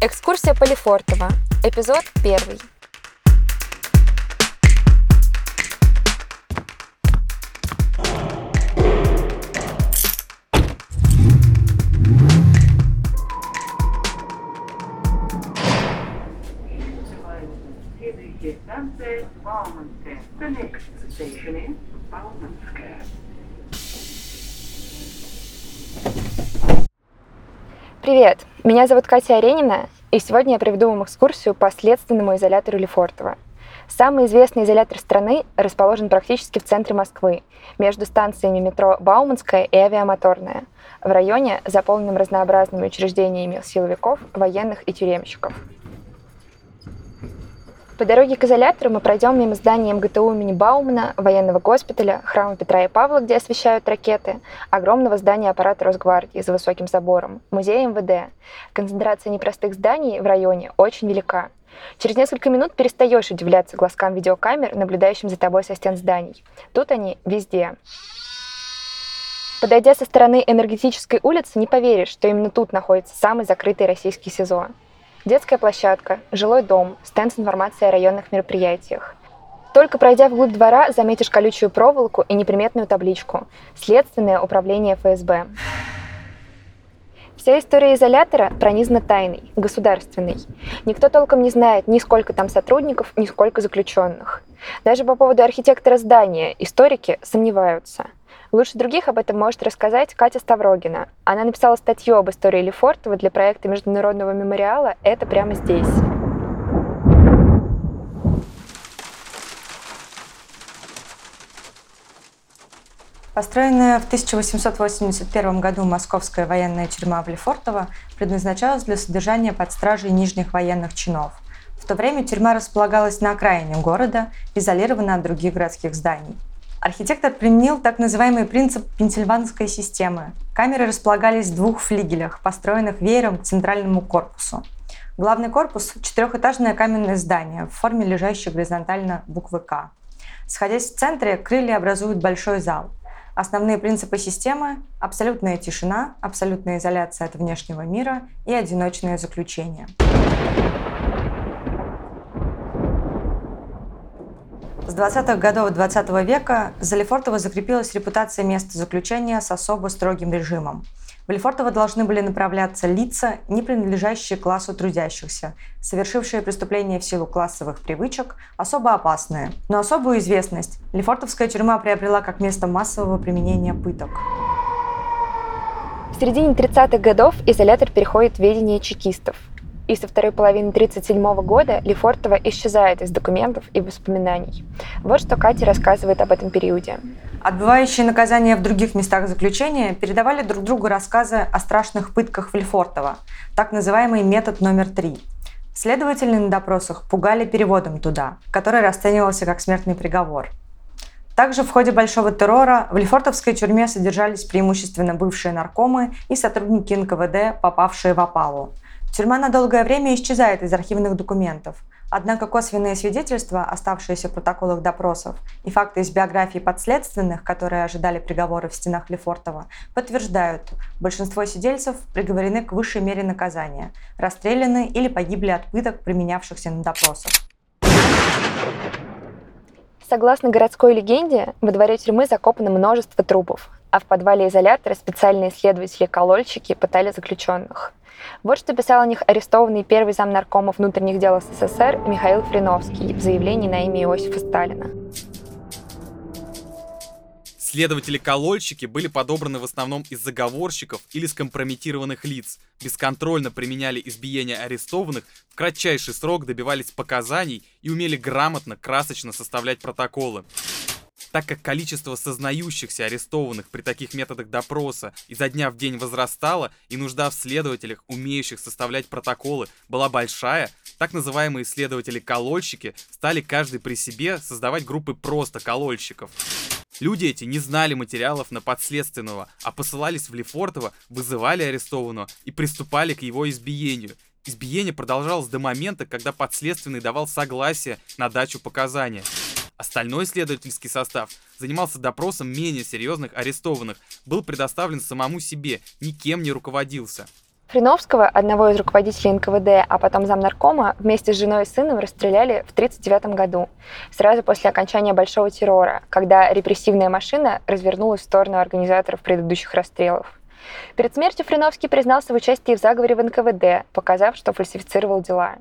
Экскурсия по Лефортово. Эпизод первый. Станция Бауманская. The next Бауманская. Привет, меня зовут Катя Аренина, и сегодня я проведу вам экскурсию по следственному изолятору Лефортово. Самый известный изолятор страны расположен практически в центре Москвы, между станциями метро Бауманская и Авиамоторная, в районе, заполненном разнообразными учреждениями силовиков, военных и тюремщиков. По дороге к изолятору мы пройдем мимо здания МГТУ имени Баумана, военного госпиталя, храма Петра и Павла, где освещают ракеты, огромного здания аппарата Росгвардии за высоким забором, музея МВД. Концентрация непростых зданий в районе очень велика. Через несколько минут перестаешь удивляться глазкам видеокамер, наблюдающим за тобой со стен зданий. Тут они везде. Подойдя со стороны энергетической улицы, не поверишь, что именно тут находится самый закрытый российский СИЗО. Детская площадка, жилой дом, стенд с информацией о районных мероприятиях. Только пройдя вглубь двора, заметишь колючую проволоку и неприметную табличку «Следственное управление ФСБ». Вся история изолятора пронизана тайной, государственной. Никто толком не знает ни сколько там сотрудников, ни сколько заключенных. Даже по поводу архитектора здания историки сомневаются – Лучше других об этом может рассказать Катя Ставрогина. Она написала статью об истории Лефортова для проекта Международного мемориала «Это прямо здесь». Построенная в 1881 году московская военная тюрьма в Лефортово предназначалась для содержания под стражей нижних военных чинов. В то время тюрьма располагалась на окраине города, изолирована от других городских зданий. Архитектор применил так называемый принцип пенсильванской системы. Камеры располагались в двух флигелях, построенных веером к центральному корпусу. Главный корпус – четырехэтажное каменное здание в форме лежащей горизонтально буквы «К». Сходясь в центре, крылья образуют большой зал. Основные принципы системы – абсолютная тишина, абсолютная изоляция от внешнего мира и одиночное заключение. 20-х годов 20 века за Лефортово закрепилась репутация места заключения с особо строгим режимом. В Лефортово должны были направляться лица, не принадлежащие классу трудящихся, совершившие преступления в силу классовых привычек, особо опасные. Но особую известность Лефортовская тюрьма приобрела как место массового применения пыток. В середине 30-х годов изолятор переходит в ведение чекистов и со второй половины 1937 года Лефортово исчезает из документов и воспоминаний. Вот что Катя рассказывает об этом периоде. Отбывающие наказания в других местах заключения передавали друг другу рассказы о страшных пытках в Лефортово, так называемый метод номер три. Следователи на допросах пугали переводом туда, который расценивался как смертный приговор. Также в ходе Большого террора в Лефортовской тюрьме содержались преимущественно бывшие наркомы и сотрудники НКВД, попавшие в опалу – Тюрьма на долгое время исчезает из архивных документов. Однако косвенные свидетельства, оставшиеся в протоколах допросов, и факты из биографии подследственных, которые ожидали приговора в стенах Лефортова, подтверждают, большинство сидельцев приговорены к высшей мере наказания, расстреляны или погибли от пыток, применявшихся на допросах. Согласно городской легенде, во дворе тюрьмы закопано множество трупов, а в подвале изолятора специальные исследователи-колольщики пытали заключенных. Вот что писал о них арестованный первый зам наркома внутренних дел СССР Михаил Фриновский в заявлении на имя Иосифа Сталина. Следователи-колольщики были подобраны в основном из заговорщиков или скомпрометированных лиц, бесконтрольно применяли избиение арестованных, в кратчайший срок добивались показаний и умели грамотно, красочно составлять протоколы. Так как количество сознающихся арестованных при таких методах допроса изо дня в день возрастало, и нужда в следователях, умеющих составлять протоколы, была большая, так называемые следователи-колольщики стали каждый при себе создавать группы просто колольщиков. Люди эти не знали материалов на подследственного, а посылались в Лефортово, вызывали арестованного и приступали к его избиению. Избиение продолжалось до момента, когда подследственный давал согласие на дачу показания. Остальной следовательский состав занимался допросом менее серьезных арестованных, был предоставлен самому себе, никем не руководился. Фриновского, одного из руководителей НКВД, а потом замнаркома, вместе с женой и сыном расстреляли в 1939 году, сразу после окончания Большого террора, когда репрессивная машина развернулась в сторону организаторов предыдущих расстрелов. Перед смертью Фриновский признался в участии в заговоре в НКВД, показав, что фальсифицировал дела.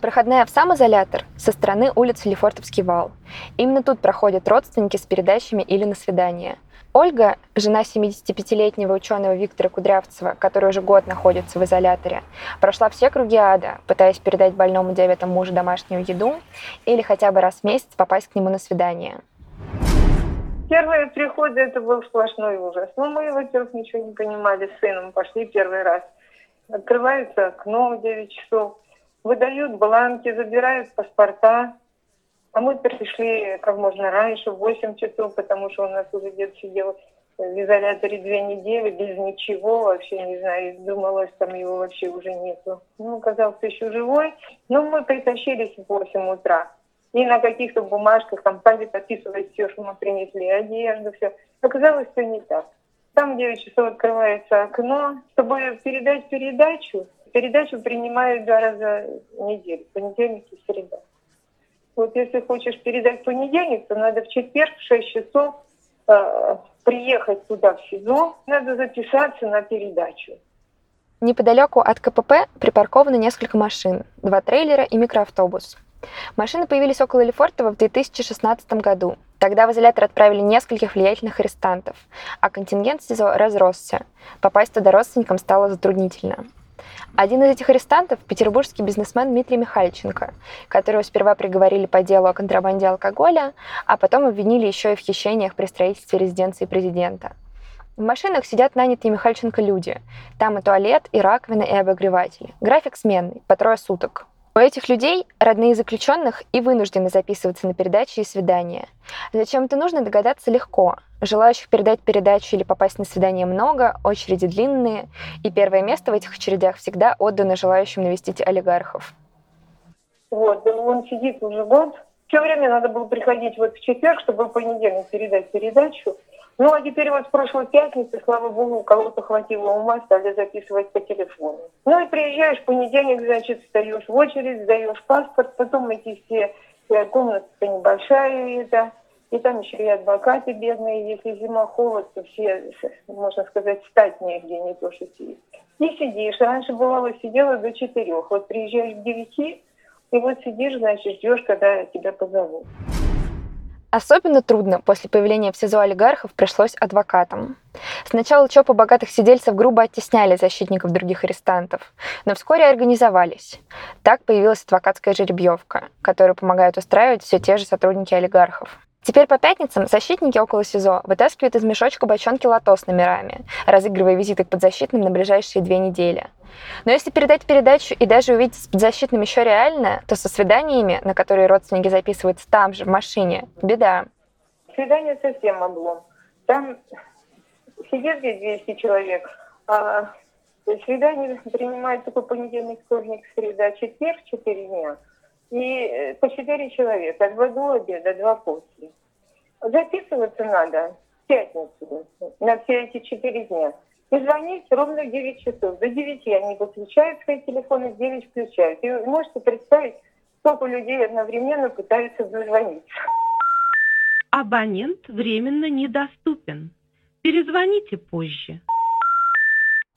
Проходная в сам изолятор со стороны улицы Лефортовский вал. Именно тут проходят родственники с передачами или на свидание. Ольга, жена 75-летнего ученого Виктора Кудрявцева, который уже год находится в изоляторе, прошла все круги ада, пытаясь передать больному диабетом мужу домашнюю еду или хотя бы раз в месяц попасть к нему на свидание. Первые приходы это был сплошной ужас. Но мы, во-первых, ничего не понимали с сыном, пошли первый раз. Открывается окно в 9 часов, выдают бланки, забирают паспорта, а мы пришли как можно раньше, в 8 часов, потому что у нас уже дед сидел в изоляторе две недели без ничего, вообще не знаю, думалось, там его вообще уже нету. Ну, оказался еще живой. Но мы притащились в 8 утра. И на каких-то бумажках там стали подписывать все, что мы принесли, одежду, все. Оказалось, что не так. Там в 9 часов открывается окно. Чтобы передать передачу, передачу принимают два раза в неделю, понедельник и среда. Вот если хочешь передать понедельник, то надо в четверг в 6 часов э, приехать туда, в СИЗО. Надо записаться на передачу. Неподалеку от КПП припарковано несколько машин, два трейлера и микроавтобус. Машины появились около Лефортово в 2016 году. Тогда в изолятор отправили нескольких влиятельных арестантов, а контингент СИЗО разросся. Попасть туда родственникам стало затруднительно. Один из этих арестантов – петербургский бизнесмен Дмитрий Михальченко, которого сперва приговорили по делу о контрабанде алкоголя, а потом обвинили еще и в хищениях при строительстве резиденции президента. В машинах сидят нанятые Михальченко люди. Там и туалет, и раковина, и обогреватель. График сменный, по трое суток. У этих людей родные заключенных и вынуждены записываться на передачи и свидания. Зачем это нужно, догадаться легко. Желающих передать передачу или попасть на свидание много, очереди длинные, и первое место в этих очередях всегда отдано желающим навестить олигархов. Вот, он сидит уже год. Все время надо было приходить вот в четверг, чтобы в понедельник передать передачу. Ну, а теперь вот с прошлой пятницы, слава богу, у кого-то хватило ума, стали записывать по телефону. Ну и приезжаешь в понедельник, значит, встаешь в очередь, сдаешь паспорт, потом эти все, комната небольшая это, и там еще и адвокаты бедные, если зима холод, то все, можно сказать, встать негде, не то что сидеть. И сидишь. Раньше бывало сидела до четырех. Вот приезжаешь к девяти, и вот сидишь, значит, ждешь, когда тебя позовут. Особенно трудно после появления в СИЗО олигархов пришлось адвокатам. Сначала ЧОПы богатых сидельцев грубо оттесняли защитников других арестантов, но вскоре организовались. Так появилась адвокатская жеребьевка, которую помогают устраивать все те же сотрудники олигархов. Теперь по пятницам защитники около СИЗО вытаскивают из мешочка бочонки лото с номерами, разыгрывая визиты к подзащитным на ближайшие две недели. Но если передать передачу и даже увидеть с подзащитным еще реально, то со свиданиями, на которые родственники записываются там же, в машине, беда. Свидание совсем облом. Там сидит здесь 200 человек, а свидание принимает только понедельник, вторник, среда, четверг, 4 дня – и э, по четыре человека, два до обеда, два после. Записываться надо в пятницу на все эти четыре дня. И звонить ровно в 9 часов. До 9 они выключают свои телефоны, в 9 включают. И можете представить, сколько людей одновременно пытаются дозвониться. Абонент временно недоступен. Перезвоните позже.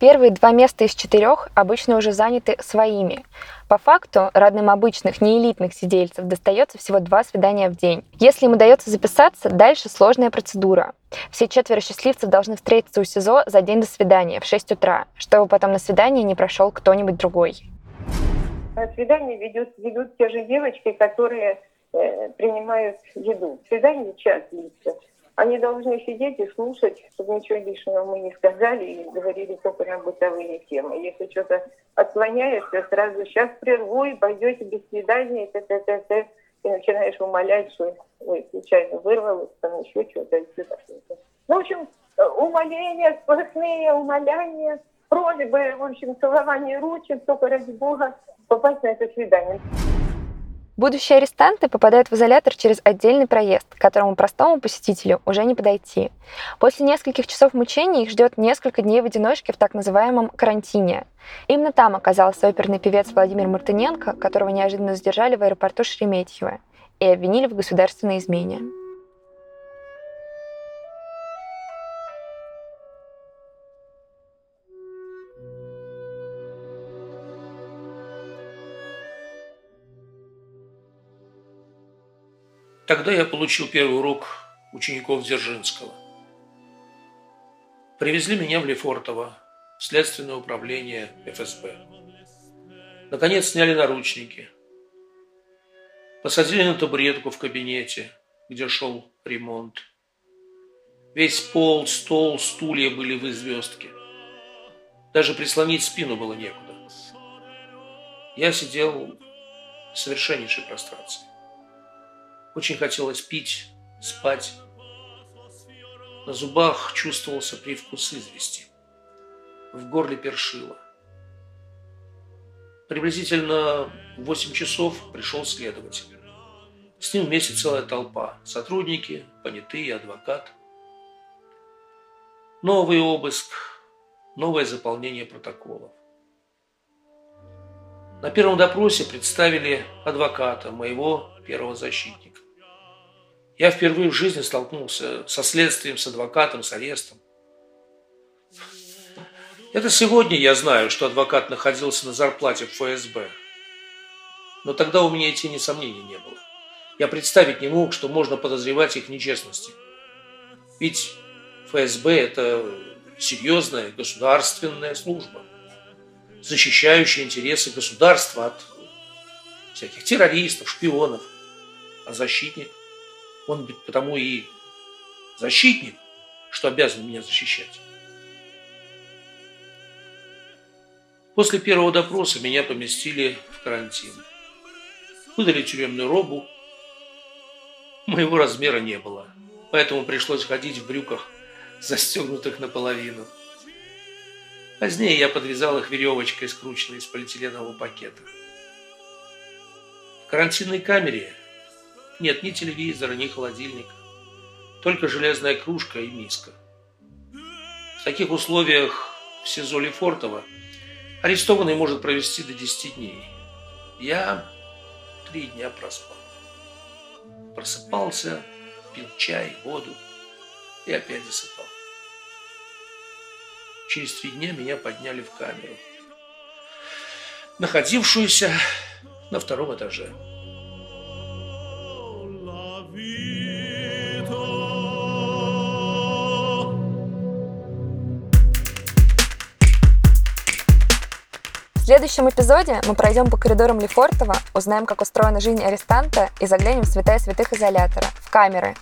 Первые два места из четырех обычно уже заняты своими. По факту, родным обычных, не элитных сидельцев достается всего два свидания в день. Если им удается записаться, дальше сложная процедура. Все четверо счастливцев должны встретиться у СИЗО за день до свидания в 6 утра, чтобы потом на свидание не прошел кто-нибудь другой. Свидание ведут, ведут те же девочки, которые э, принимают еду. Свидание час длится. Они должны сидеть и слушать, чтобы ничего лишнего мы не сказали и говорили только на бытовые темы. Если что-то отклоняешься, сразу сейчас прерву и пойдете без свидания, и, т -т -т -т, и начинаешь умолять, что ой, случайно вырвалось, там еще что-то. Ну, в общем, умоления, сплошные умоляния, просьбы, в общем, целование ручек, только ради Бога попасть на это свидание. Будущие арестанты попадают в изолятор через отдельный проезд, к которому простому посетителю уже не подойти. После нескольких часов мучений их ждет несколько дней в одиночке в так называемом карантине. Именно там оказался оперный певец Владимир Мартыненко, которого неожиданно задержали в аэропорту Шереметьево и обвинили в государственной измене. Тогда я получил первый урок учеников Дзержинского. Привезли меня в Лефортово, в следственное управление ФСБ. Наконец сняли наручники. Посадили на табуретку в кабинете, где шел ремонт. Весь пол, стол, стулья были в звездке. Даже прислонить спину было некуда. Я сидел в совершеннейшей прострации. Очень хотелось пить, спать. На зубах чувствовался привкус извести. В горле першило. Приблизительно в 8 часов пришел следователь. С ним вместе целая толпа. Сотрудники, понятые, адвокат. Новый обыск, новое заполнение протоколов. На первом допросе представили адвоката, моего первого защитника. Я впервые в жизни столкнулся со следствием, с адвокатом, с арестом. Это сегодня я знаю, что адвокат находился на зарплате в ФСБ. Но тогда у меня и тени сомнений не было. Я представить не мог, что можно подозревать их нечестности. Ведь ФСБ – это серьезная государственная служба, защищающая интересы государства от всяких террористов, шпионов. А защитник он потому и защитник, что обязан меня защищать. После первого допроса меня поместили в карантин. Выдали тюремную робу. Моего размера не было, поэтому пришлось ходить в брюках, застегнутых наполовину. Позднее я подвязал их веревочкой, скрученной из полиэтиленового пакета. В карантинной камере нет ни телевизора, ни холодильника. Только железная кружка и миска. В таких условиях в СИЗО Лефортово арестованный может провести до 10 дней. Я три дня проспал. Просыпался, пил чай, воду и опять засыпал. Через три дня меня подняли в камеру, находившуюся на втором этаже. В следующем эпизоде мы пройдем по коридорам Лефортова, узнаем, как устроена жизнь арестанта и заглянем в святая святых изолятора, в камеры,